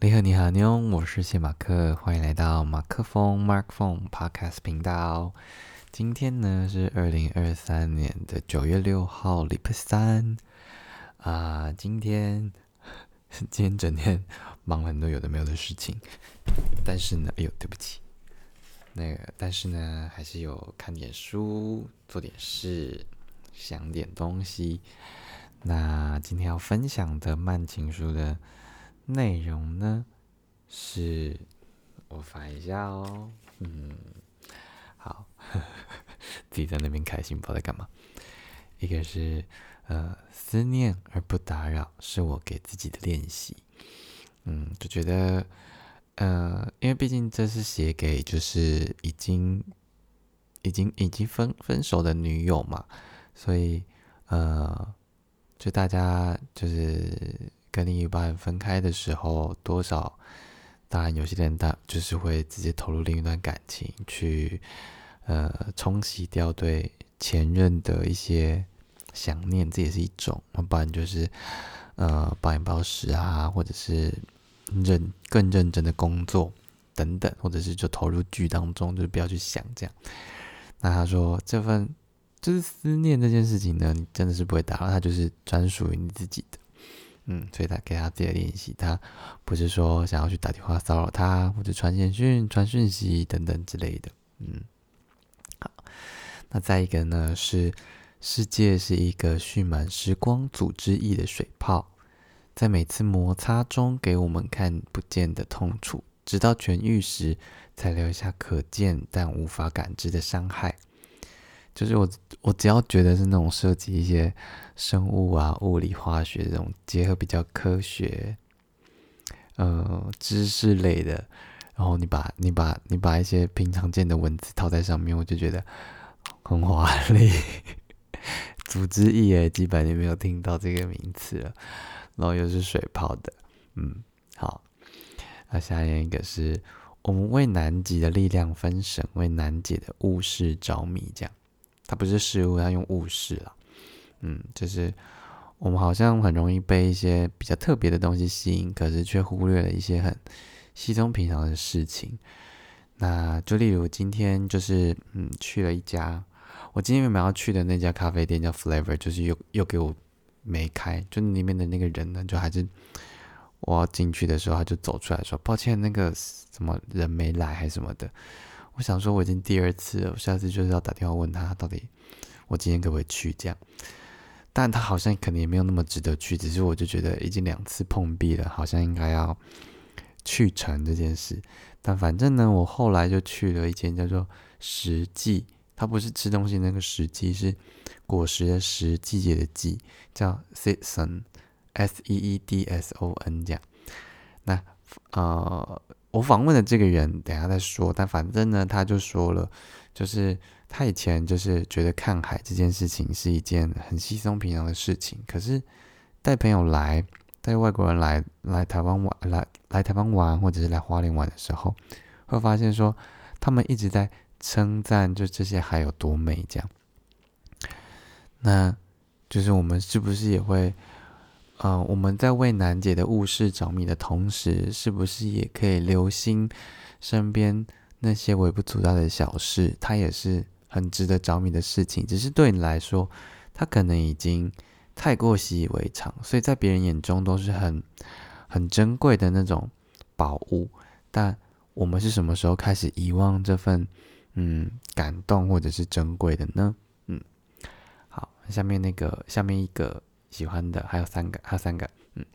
你好，你好，妞，我是谢马克，欢迎来到马克风 Mark Phone Podcast 频道。今天呢是二零二三年的九月六号，礼拜三啊。今天 今天整天忙了很多有的没有的事情，但是呢，哎呦，对不起，那个，但是呢，还是有看点书，做点事，想点东西。那今天要分享的慢情书的。内容呢，是我翻一下哦，嗯，好，自己在那边开心，不知道在干嘛。一个是呃，思念而不打扰，是我给自己的练习。嗯，就觉得呃，因为毕竟这是写给就是已经已经已经分分手的女友嘛，所以呃，就大家就是。跟另一半分开的时候，多少当然有些人他就是会直接投入另一段感情，去呃冲洗掉对前任的一些想念，这也是一种；不然就是呃暴饮暴食啊，或者是认更认真的工作等等，或者是就投入剧当中，就不要去想这样。那他说这份就是思念这件事情呢，你真的是不会打扰，它就是专属于你自己的。嗯，所以他给他自己的练习，他不是说想要去打电话骚扰他，或者传简讯、传讯息等等之类的。嗯，好，那再一个呢是世界是一个蓄满时光组织液的水泡，在每次摩擦中给我们看不见的痛楚，直到痊愈时才留下可见但无法感知的伤害。就是我，我只要觉得是那种涉及一些生物啊、物理、化学这种结合比较科学，呃，知识类的，然后你把你把你把一些平常见的文字套在上面，我就觉得很华丽。组织液基本就没有听到这个名词了，然后又是水泡的，嗯，好。那下面一个是我们为南极的力量分神，为南极的物事着迷，这样。它不是事物，它用物事了。嗯，就是我们好像很容易被一些比较特别的东西吸引，可是却忽略了一些很稀松平常的事情。那就例如今天就是嗯去了一家，我今天原本要去的那家咖啡店叫 Flavor，就是又又给我没开，就里面的那个人呢，就还是我要进去的时候，他就走出来说抱歉，那个什么人没来还是什么的。我想说，我已经第二次了，我下次就是要打电话问他，到底我今天可不可以去这样。但他好像可能也没有那么值得去，只是我就觉得已经两次碰壁了，好像应该要去成这件事。但反正呢，我后来就去了一间叫做“实际”，它不是吃东西那个“实际”，是果实的“实”，季节的“季”，叫 “season”，s e e d s o n 这样。那呃。我访问的这个人，等下再说。但反正呢，他就说了，就是他以前就是觉得看海这件事情是一件很稀松平常的事情。可是带朋友来，带外国人来来台湾玩，来来台湾玩，或者是来花莲玩的时候，会发现说，他们一直在称赞，就这些海有多美。这样，那就是我们是不是也会？呃，我们在为难解的物事着迷的同时，是不是也可以留心身边那些微不足道的小事？它也是很值得着迷的事情。只是对你来说，它可能已经太过习以为常，所以在别人眼中都是很很珍贵的那种宝物。但我们是什么时候开始遗忘这份嗯感动或者是珍贵的呢？嗯，好，下面那个，下面一个。喜欢的还有三个，还有三个，嗯，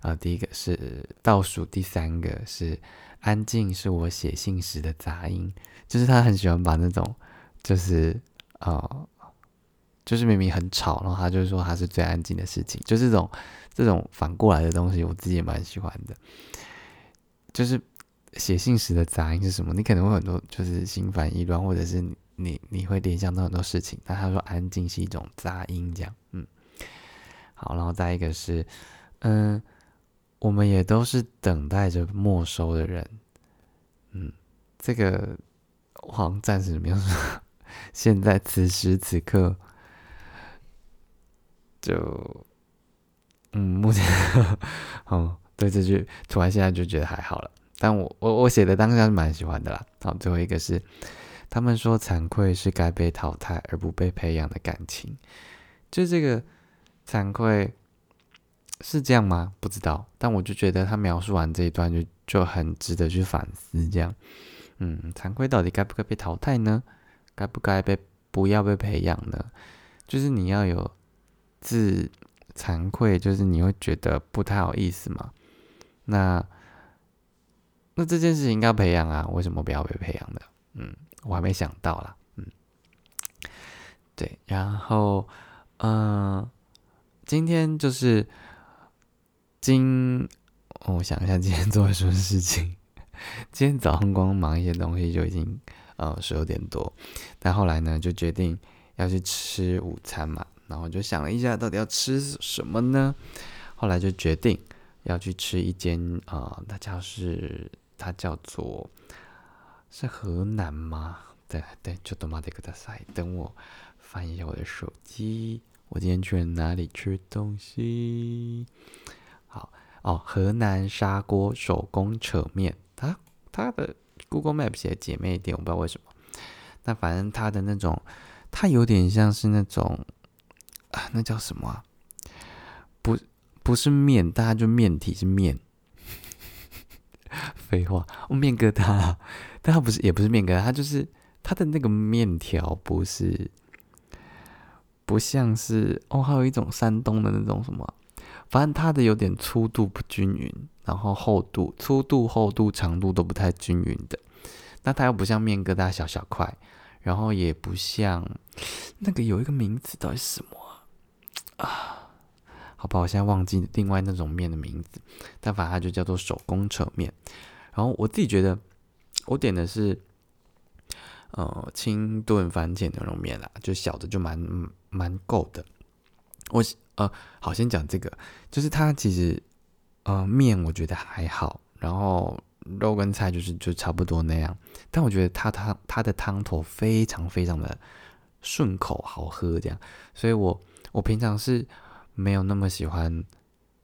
呃，第一个是倒数第三个是安静，是我写信时的杂音，就是他很喜欢把那种，就是呃，就是明明很吵，然后他就说他是最安静的事情，就这种这种反过来的东西，我自己也蛮喜欢的。就是写信时的杂音是什么？你可能会很多，就是心烦意乱，或者是你你会联想到很多事情，但他说安静是一种杂音，这样，嗯。好，然后再一个是，嗯，我们也都是等待着没收的人，嗯，这个我好像暂时没有说，现在此时此刻，就，嗯，目前，哦，对这句突然现在就觉得还好了。但我我我写的当下是蛮喜欢的啦。好，最后一个是，他们说惭愧是该被淘汰而不被培养的感情，就这个惭愧是这样吗？不知道。但我就觉得他描述完这一段就就很值得去反思。这样，嗯，惭愧到底该不该被淘汰呢？该不该被不要被培养呢？就是你要有自惭愧，就是你会觉得不太好意思嘛？那。那这件事情应该培养啊，为什么不要被培养的？嗯，我还没想到啦。嗯，对，然后，嗯，今天就是今，我想一下今天做了什么事情。今天早上光忙一些东西就已经呃十二点多，但后来呢就决定要去吃午餐嘛，然后就想了一下到底要吃什么呢？后来就决定要去吃一间啊，它叫是。它叫做是河南吗？对对，就多马这个大赛。等我翻一下我的手机，我今天去了哪里吃东西？好哦，河南砂锅手工扯面。它它的 Google Map 写姐妹店，我不知道为什么。那反正它的那种，它有点像是那种啊，那叫什么啊？不不是面，但它就面体是面。废话，面疙瘩，但它不是，也不是面疙瘩，它就是它的那个面条不是，不像是哦，还有一种山东的那种什么，反正它的有点粗度不均匀，然后厚度、粗度、厚度、长度都不太均匀的。那它又不像面疙瘩小小块，然后也不像那个有一个名字，到底是什么啊？好吧，我现在忘记另外那种面的名字，但反正它就叫做手工扯面。然后我自己觉得，我点的是呃清炖番茄牛肉面啦，就小的就蛮蛮够的。我呃好先讲这个，就是它其实呃面我觉得还好，然后肉跟菜就是就差不多那样。但我觉得它汤它的汤头非常非常的顺口好喝，这样，所以我我平常是。没有那么喜欢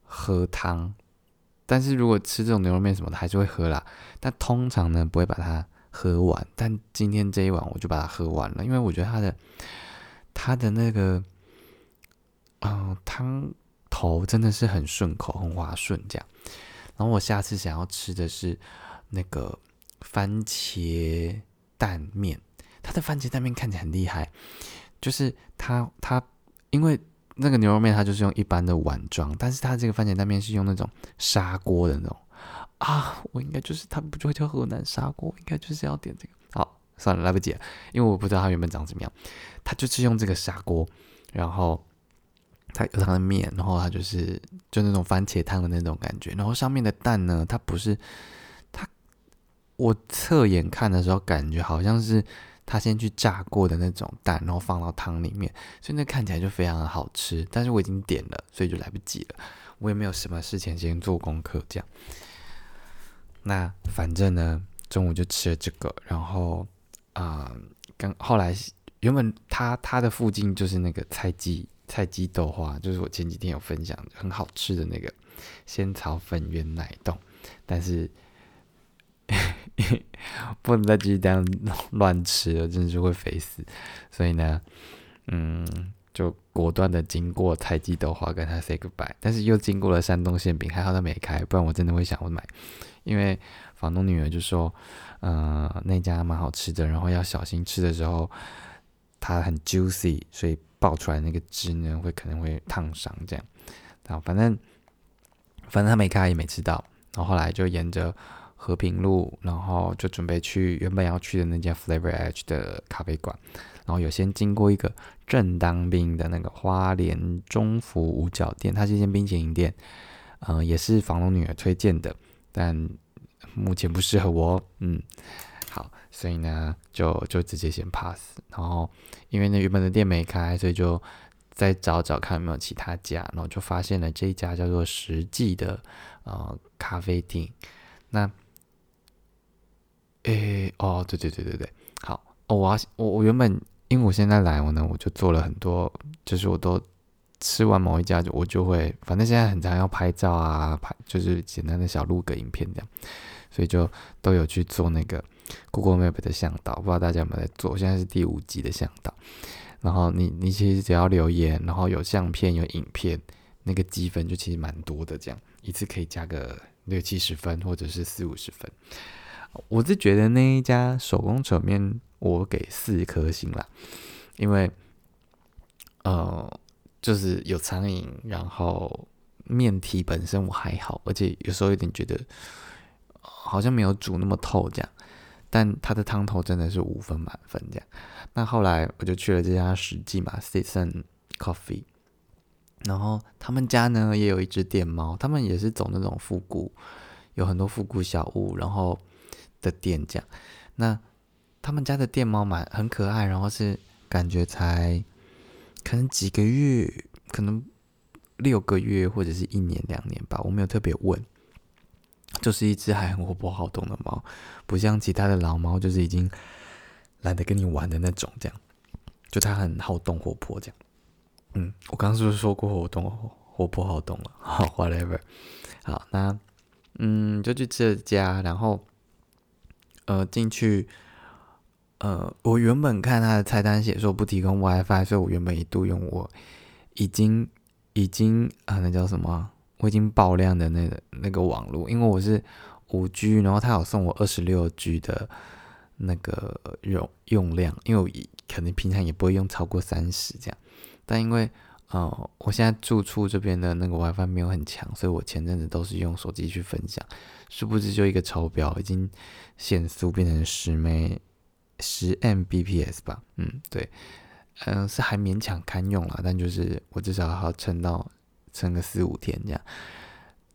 喝汤，但是如果吃这种牛肉面什么的，还是会喝啦。但通常呢，不会把它喝完。但今天这一碗，我就把它喝完了，因为我觉得它的它的那个，嗯，汤头真的是很顺口，很滑顺这样。然后我下次想要吃的是那个番茄蛋面，它的番茄蛋面看起来很厉害，就是它它因为。那个牛肉面它就是用一般的碗装，但是它这个番茄蛋面是用那种砂锅的那种啊，我应该就是它不就会叫河南砂锅，应该就是要点这个。算了，来不及了，因为我不知道它原本长怎么样。它就是用这个砂锅，然后它有它的面，然后它就是就那种番茄汤的那种感觉，然后上面的蛋呢，它不是它，我侧眼看的时候感觉好像是。他先去炸过的那种蛋，然后放到汤里面，所以那看起来就非常的好吃。但是我已经点了，所以就来不及了。我也没有什么事前先做功课这样。那反正呢，中午就吃了这个，然后啊，刚后来原本他他的附近就是那个菜鸡菜鸡豆花，就是我前几天有分享很好吃的那个仙草粉圆奶冻，但是。不能再继续这样乱吃了，真的是会肥死。所以呢，嗯，就果断的经过菜鸡豆花跟他 say goodbye，但是又经过了山东馅饼，还好他没开，不然我真的会想买。因为房东女儿就说，嗯，那家蛮好吃的，然后要小心吃的时候，它很 juicy，所以爆出来那个汁呢会可能会烫伤这样。然后反正反正他没开也没吃到，然后后来就沿着。和平路，然后就准备去原本要去的那家 Flavor Edge 的咖啡馆，然后有先经过一个正当兵的那个花莲中福五角店，它是一间冰淇淋店，嗯，也是房东女儿推荐的，但目前不适合我，嗯，好，所以呢，就就直接先 pass，然后因为那原本的店没开，所以就再找找看有没有其他家，然后就发现了这一家叫做实际的呃咖啡厅，那。诶，哦，对对对对对，好，哦，我要我我原本因为我现在来我呢，我就做了很多，就是我都吃完某一家，就我就会，反正现在很常要拍照啊，拍就是简单的小录个影片这样，所以就都有去做那个 Google Map 的向导，不知道大家有没有在做？现在是第五集的向导，然后你你其实只要留言，然后有相片有影片，那个积分就其实蛮多的，这样一次可以加个六七十分或者是四五十分。我是觉得那一家手工扯面我给四颗星啦，因为呃。就是有苍蝇，然后面体本身我还好，而且有时候有点觉得好像没有煮那么透这样，但它的汤头真的是五分满分这样。那后来我就去了这家实际嘛，Season Coffee，然后他们家呢也有一只电猫，他们也是走那种复古，有很多复古小屋，然后的店这样。那他们家的电猫蛮很可爱，然后是感觉才。可能几个月，可能六个月或者是一年两年吧，我没有特别问。就是一只还很活泼好动的猫，不像其他的老猫，就是已经懒得跟你玩的那种。这样，就它很好动活泼这样。嗯，我刚刚是不是说过活动活泼好动了？好，whatever。好，那嗯，就去这家，然后呃进去。呃，我原本看他的菜单写说不提供 WiFi，所以我原本一度用我已经已经啊，那叫什么？我已经爆量的那个那个网络，因为我是五 G，然后他有送我二十六 G 的那个用用量，因为我可能平常也不会用超过三十这样，但因为呃，我现在住处这边的那个 WiFi 没有很强，所以我前阵子都是用手机去分享，殊不知就一个超标，已经限速变成十枚。十 Mbps 吧，嗯，对，嗯，是还勉强堪用了，但就是我至少还要撑到撑个四五天这样。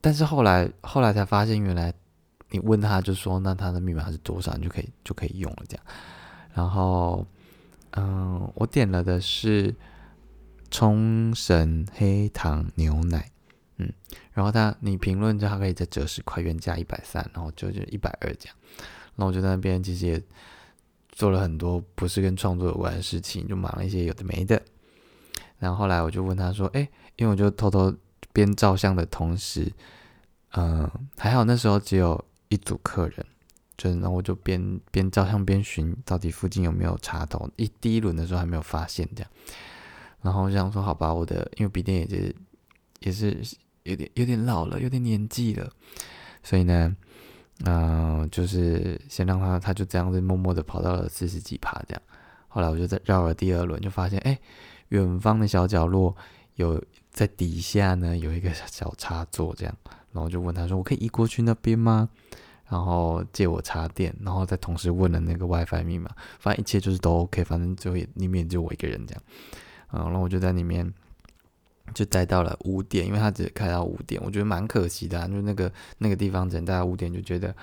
但是后来后来才发现，原来你问他就说，那他的密码是多少，你就可以就可以用了这样。然后，嗯，我点了的是冲绳黑糖牛奶，嗯，然后他你评论就他可以再折十块，原价一百三，然后就就一百二这样。然后我就在那边其实也。做了很多不是跟创作有关的事情，就忙了一些有的没的。然后后来我就问他说：“哎，因为我就偷偷边照相的同时，嗯，还好那时候只有一组客人，就然后我就边边照相边寻到底附近有没有插头。一第一轮的时候还没有发现这样，然后我想说好吧，我的因为笔电也是也是有点有点老了，有点年纪了，所以呢。”嗯，就是先让他，他就这样子默默的跑到了四十几趴这样。后来我就在绕了第二轮，就发现哎，远方的小角落有在底下呢有一个小插座这样，然后就问他说：“我可以移过去那边吗？”然后借我插电，然后再同时问了那个 WiFi 密码，反正一切就是都 OK，反正最后里面就我一个人这样。嗯，然后我就在里面。就待到了五点，因为他只开到五点，我觉得蛮可惜的。就那个那个地方，只能待到五点，就觉得，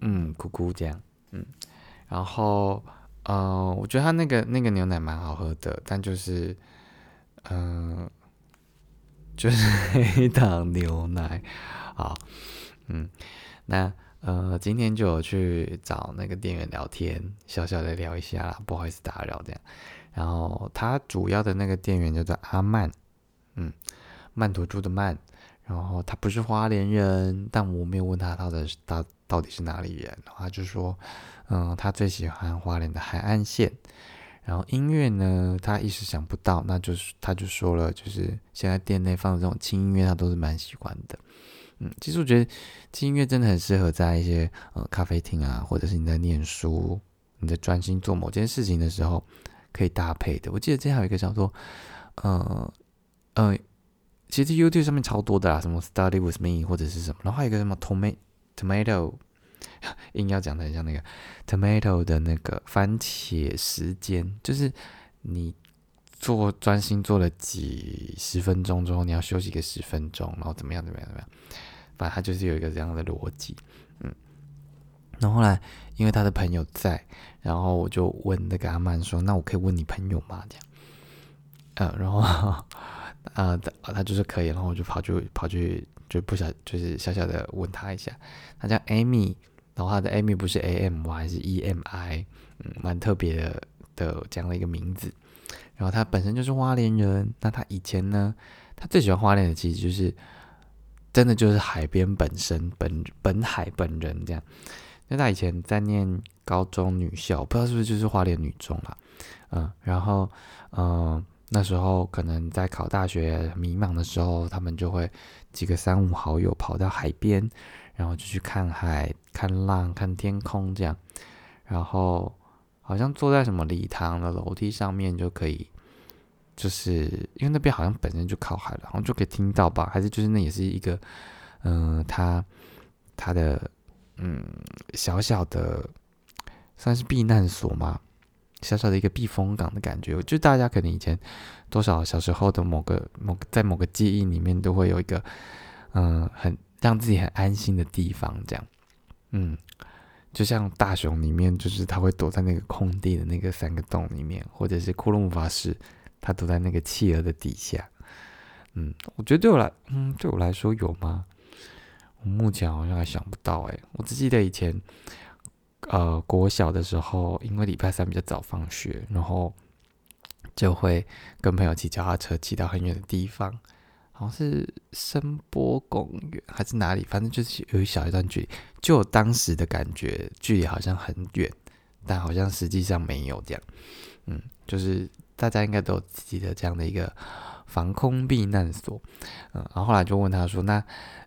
嗯，哭哭这样，嗯。然后，呃，我觉得他那个那个牛奶蛮好喝的，但就是，嗯，就是 黑糖牛奶，好，嗯。那呃，今天就有去找那个店员聊天，小小的聊一下，不好意思打扰这样。然后他主要的那个店员叫做阿曼，嗯，曼陀珠的曼。然后他不是花莲人，但我没有问他到底他到底是哪里人。他就说，嗯，他最喜欢花莲的海岸线。然后音乐呢，他一时想不到，那就是他就说了，就是现在店内放的这种轻音乐，他都是蛮喜欢的。嗯，其实我觉得轻音乐真的很适合在一些呃咖啡厅啊，或者是你在念书、你在专心做某件事情的时候。可以搭配的，我记得之前还有一个叫做，呃，呃，其实 YouTube 上面超多的啦，什么 Study with me 或者是什么，然后还有一个什么 Tomato Tomato，硬要讲的很像那个 Tomato 的那个番茄时间，就是你做专心做了几十分钟之后，你要休息个十分钟，然后怎么样怎么样怎么样，反正它就是有一个这样的逻辑，嗯。然后后来，因为他的朋友在，然后我就问那个阿曼说：“那我可以问你朋友吗？”这样，呃，然后，啊，他他就是可以，然后我就跑去跑去，就不小就是小小的问他一下，他叫 Amy，然后他的 Amy 不是 A M Y 是 E M I，嗯，蛮特别的的这样的一个名字。然后他本身就是花莲人，那他以前呢，他最喜欢花莲的其实就是真的就是海边本身本本海本人这样。那他以前在念高中女校，不知道是不是就是花莲女中啦，嗯，然后嗯那时候可能在考大学迷茫的时候，他们就会几个三五好友跑到海边，然后就去看海、看浪、看天空这样，然后。好像坐在什么礼堂的楼梯上面就可以，就是因为那边好像本身就靠海了，然后就可以听到吧？还是就是那也是一个，嗯，他他的嗯小小的算是避难所嘛，小小的一个避风港的感觉。就大家可能以前多少小时候的某个某个在某个记忆里面都会有一个嗯很让自己很安心的地方，这样，嗯。就像大熊里面，就是他会躲在那个空地的那个三个洞里面，或者是库洛姆法师，他躲在那个企鹅的底下。嗯，我觉得对我来，嗯，对我来说有吗？我目前好像还想不到哎。我只记得以前，呃，国小的时候，因为礼拜三比较早放学，然后就会跟朋友骑脚踏车骑到很远的地方。好像是声波公园还是哪里，反正就是有一小一段距离。就当时的感觉，距离好像很远，但好像实际上没有这样。嗯，就是大家应该都有自己的这样的一个防空避难所。嗯，然后后来就问他说：“那，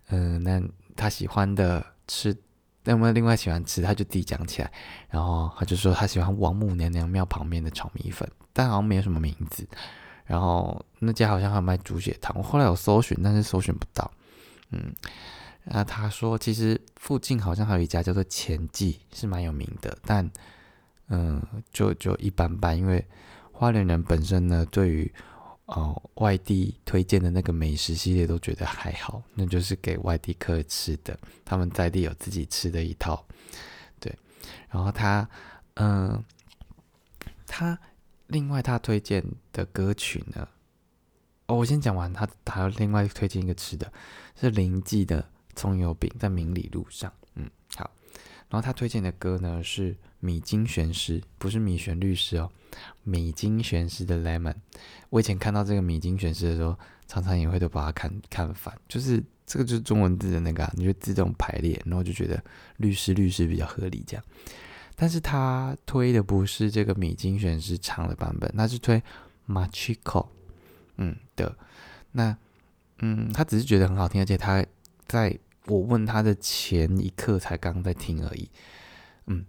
嗯，那他喜欢的吃，那有没有另外喜欢吃？”他就自己讲起来。然后他就说他喜欢王母娘娘庙旁边的炒米粉，但好像没有什么名字。然后那家好像还卖猪血汤，我后来有搜寻，但是搜寻不到。嗯，那他说其实附近好像还有一家叫做前记，是蛮有名的，但嗯，就就一般般。因为花莲人本身呢，对于哦外地推荐的那个美食系列都觉得还好，那就是给外地客吃的，他们在地有自己吃的一套。对，然后他嗯，他。另外，他推荐的歌曲呢？哦，我先讲完。他还要另外推荐一个吃的，是林记的葱油饼，在明理路上。嗯，好。然后他推荐的歌呢是米津玄师，不是米玄律师哦，米津玄师的 Lemon。我以前看到这个米津玄师的时候，常常也会都把它看看反，就是这个就是中文字的那个，啊你就自动排列，然后就觉得律师律师比较合理这样。但是他推的不是这个米津玄师唱的版本，他是推 Machiko，嗯的，那嗯，他只是觉得很好听，而且他在我问他的前一刻才刚在听而已，嗯，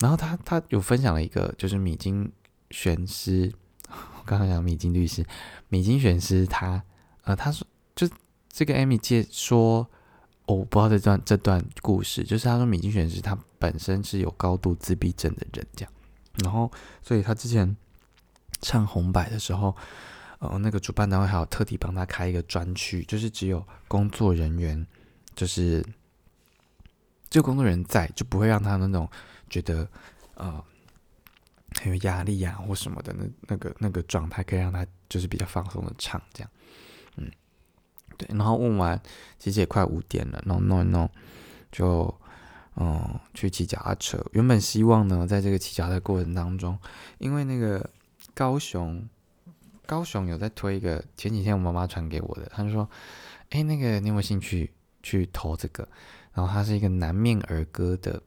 然后他他有分享了一个就是米津玄师，我刚刚讲米津律师，米津玄师他呃他说就这个 Amy 介说。我不知道这段这段故事，就是他说米津玄师他本身是有高度自闭症的人，这样，然后所以他之前唱红白的时候，呃，那个主办单位还有特地帮他开一个专区，就是只有工作人员，就是就工作人员在，就不会让他那种觉得呃很有压力呀或什么的那那个那个状态，可以让他就是比较放松的唱这样。嗯对，然后问完，其实也快五点了，弄弄弄，就嗯去骑脚踏车。原本希望呢，在这个骑脚踏车过程当中，因为那个高雄，高雄有在推一个，前几天我妈妈传给我的，她就说，哎，那个你有没有兴趣去投这个？然后它是一个南面儿歌的，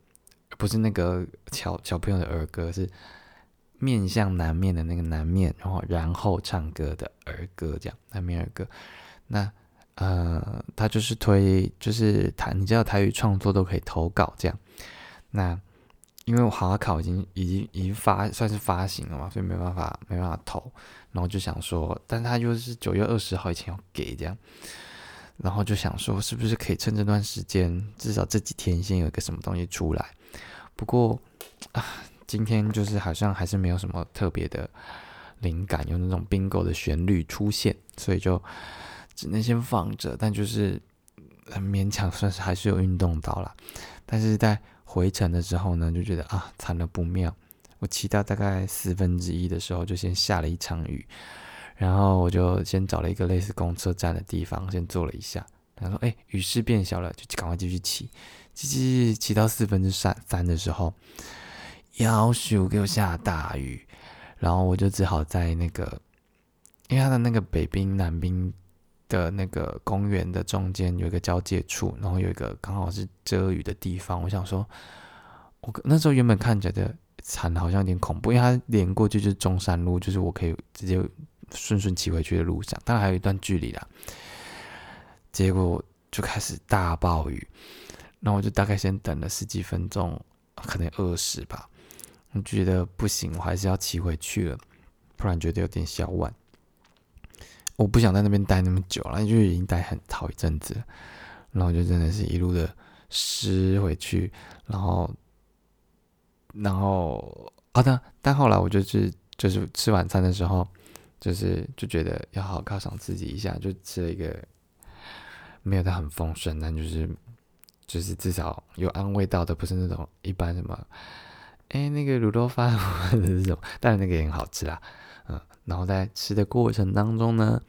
不是那个小小朋友的儿歌，是面向南面的那个南面，然后然后唱歌的儿歌，这样南面儿歌，那。呃，他就是推，就是台，你知道台语创作都可以投稿这样。那因为我好好考已经已经已经发算是发行了嘛，所以没办法没办法投。然后就想说，但他又是九月二十号以前要给这样，然后就想说，是不是可以趁这段时间，至少这几天先有一个什么东西出来。不过啊，今天就是好像还是没有什么特别的灵感，有那种 bingo 的旋律出现，所以就。只能先放着，但就是很勉强，算是还是有运动到了。但是在回程的时候呢，就觉得啊，惨了不妙。我骑到大概四分之一的时候，就先下了一场雨，然后我就先找了一个类似公车站的地方，先坐了一下。他说：“哎，雨势变小了，就赶快继续骑。”骑骑骑到四分之三三的时候，要求给我下大雨，然后我就只好在那个因为它的那个北滨南滨的那个公园的中间有一个交界处，然后有一个刚好是遮雨的地方。我想说，我那时候原本看起来的惨好像有点恐怖，因为它连过去就是中山路，就是我可以直接顺顺骑回去的路上，当然还有一段距离啦。结果就开始大暴雨，然后我就大概先等了十几分钟，可能二十吧。我觉得不行，我还是要骑回去了，不然觉得有点小晚。我不想在那边待那么久了，就已经待很好一阵子，然后就真的是一路的湿回去，然后，然后啊，但但后来我就是就是吃晚餐的时候，就是就觉得要好好犒赏自己一下，就吃了一个没有的很丰盛，但就是就是至少有安慰到的，不是那种一般什么，哎，那个卤肉饭或者是什么，当然那个也很好吃啦。然后在吃的过程当中呢，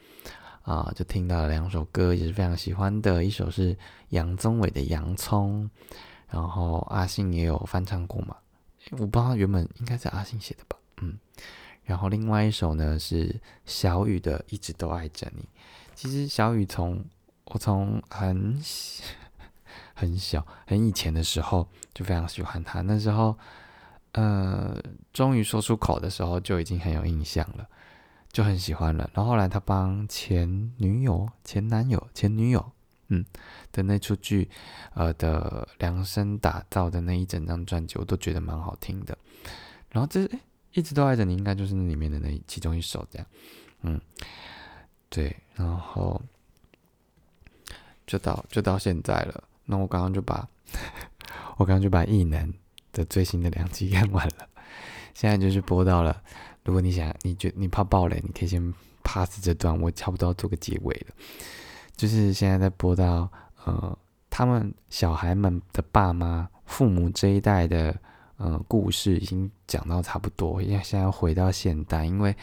啊，就听到了两首歌，也是非常喜欢的。一首是杨宗纬的《洋葱》，然后阿信也有翻唱过嘛，我不知道原本应该是阿信写的吧，嗯。然后另外一首呢是小雨的《一直都爱着你》。其实小雨从我从很 很小很以前的时候就非常喜欢他，那时候呃终于说出口的时候就已经很有印象了。就很喜欢了，然后后来他帮前女友、前男友、前女友，嗯的那出剧，呃的量身打造的那一整张专辑，我都觉得蛮好听的。然后这一直都爱着你，应该就是那里面的那其中一首这样，嗯，对，然后就到就到现在了。那我刚刚就把 我刚刚就把《异能》的最新的两集看完了，现在就是播到了。如果你想，你觉你怕爆雷，你可以先 pass 这段，我差不多要做个结尾了。就是现在在播到，呃，他们小孩们的爸妈、父母这一代的，呃，故事已经讲到差不多，因为现在回到现代，因为，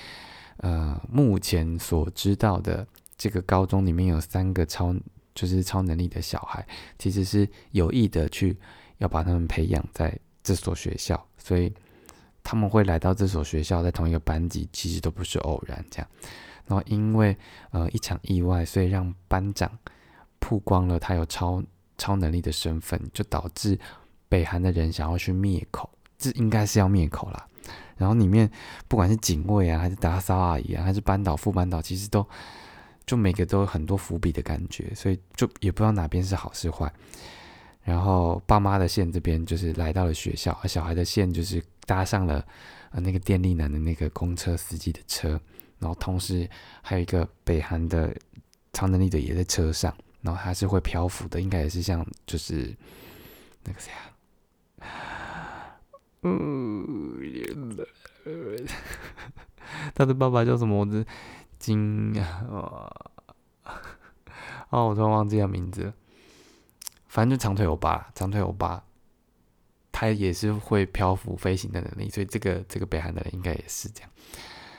呃，目前所知道的这个高中里面有三个超，就是超能力的小孩，其实是有意的去要把他们培养在这所学校，所以。他们会来到这所学校，在同一个班级，其实都不是偶然这样。然后因为呃一场意外，所以让班长曝光了他有超超能力的身份，就导致北韩的人想要去灭口，这应该是要灭口啦。然后里面不管是警卫啊，还是打扫阿姨啊，还是班导副班导，其实都就每个都有很多伏笔的感觉，所以就也不知道哪边是好是坏。然后爸妈的线这边就是来到了学校，而小孩的线就是搭上了呃那个电力男的那个公车司机的车，然后同时还有一个北韩的超能力的也在车上，然后他是会漂浮的，应该也是像就是那个谁啊，嗯，他的爸爸叫什么？我的金啊，哦，我突然忘记他名字。反正就长腿欧巴，长腿欧巴，他也是会漂浮飞行的能力，所以这个这个北韩的人应该也是这样。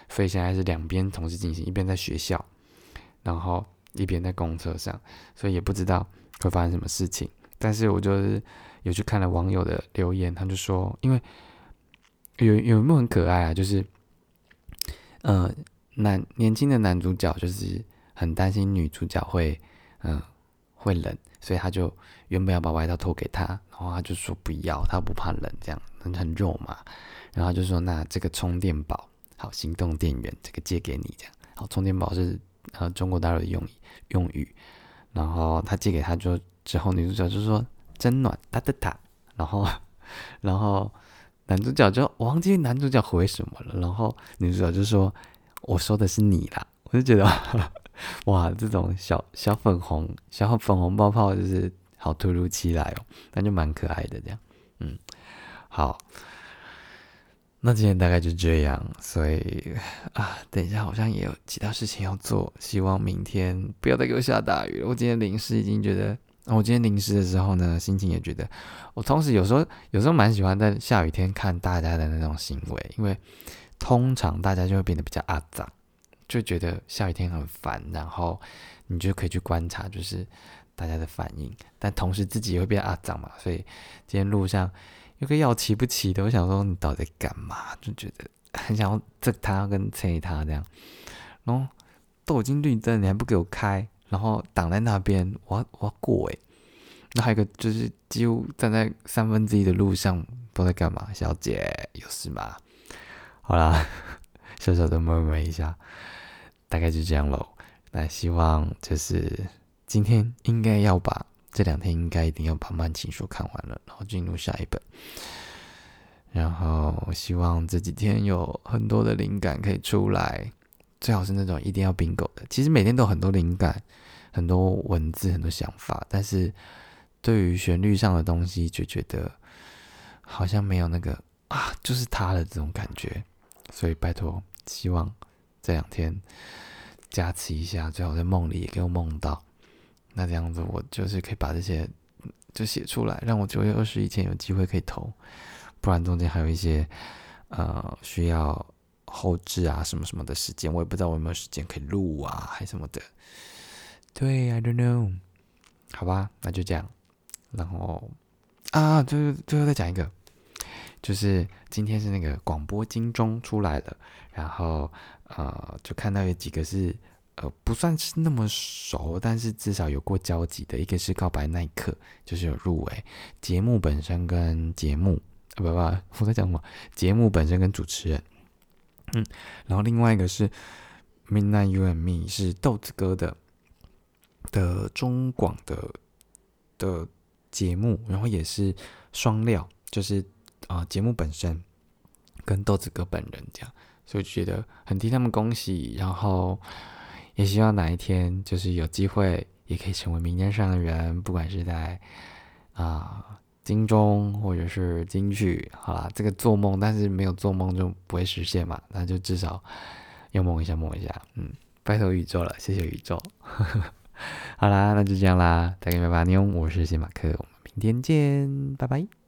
所以现在是两边同时进行，一边在学校，然后一边在公车上，所以也不知道会发生什么事情。但是我就是有去看了网友的留言，他就说，因为有有没有很可爱啊？就是，呃，男年轻的男主角就是很担心女主角会，嗯，会冷。所以他就原本要把外套脱给他，然后他就说不要，他不怕冷，这样很很肉嘛。然后就说那这个充电宝，好，行动电源这个借给你，这样好，充电宝是呃中国大陆的用用语。然后他借给他就之后，女主角就说真暖，哒哒哒。然后然后男主角就我忘记男主角回什么了。然后女主角就说我说的是你啦，我就觉得。哇，这种小小粉红、小粉红泡泡就是好突如其来哦，那就蛮可爱的这样。嗯，好，那今天大概就这样。所以啊，等一下好像也有其他事情要做，希望明天不要再给我下大雨了。我今天淋湿已经觉得，我今天淋湿的时候呢，心情也觉得，我同时有时候有时候蛮喜欢在下雨天看大家的那种行为，因为通常大家就会变得比较阿脏。就觉得下雨天很烦，然后你就可以去观察，就是大家的反应，但同时自己也会变阿脏嘛。所以今天路上有个要骑不骑的，我想说你到底干嘛？就觉得很想要这他跟催他这样，然后都已经绿灯，你还不给我开，然后挡在那边，我要我要过诶。那还有个就是几乎站在三分之一的路上，都在干嘛。小姐有事吗？好啦，小小的摸摸一下，大概就这样喽。那希望就是今天应该要把这两天应该一定要把慢情书看完了，然后进入下一本。然后希望这几天有很多的灵感可以出来，最好是那种一定要并购的。其实每天都很多灵感，很多文字，很多想法，但是对于旋律上的东西，就觉得好像没有那个啊，就是他的这种感觉。所以拜托，希望这两天加持一下，最好在梦里也给我梦到。那这样子，我就是可以把这些就写出来，让我九月二十以前有机会可以投。不然中间还有一些呃需要后置啊什么什么的时间，我也不知道我有没有时间可以录啊，还什么的。对，I don't know。好吧，那就这样。然后啊，最后最后再讲一个，就是今天是那个广播金钟出来了，然后呃就看到有几个是呃不算是那么熟，但是至少有过交集的，一个是告白那一刻，就是有入围节目本身跟节目。啊不不，我在讲什么？节目本身跟主持人，嗯，然后另外一个是《Midnight You and Me》，是豆子哥的的中广的的节目，然后也是双料，就是啊节目本身跟豆子哥本人这样，所以觉得很替他们恭喜，然后也希望哪一天就是有机会也可以成为名单上的人，不管是在啊。金钟或者是金曲，好啦，这个做梦，但是没有做梦就不会实现嘛，那就至少要梦一下，梦一下，嗯，拜托宇宙了，谢谢宇宙，好啦，那就这样啦，大家拜拜，妞，我是谢马克，我们明天见，拜拜。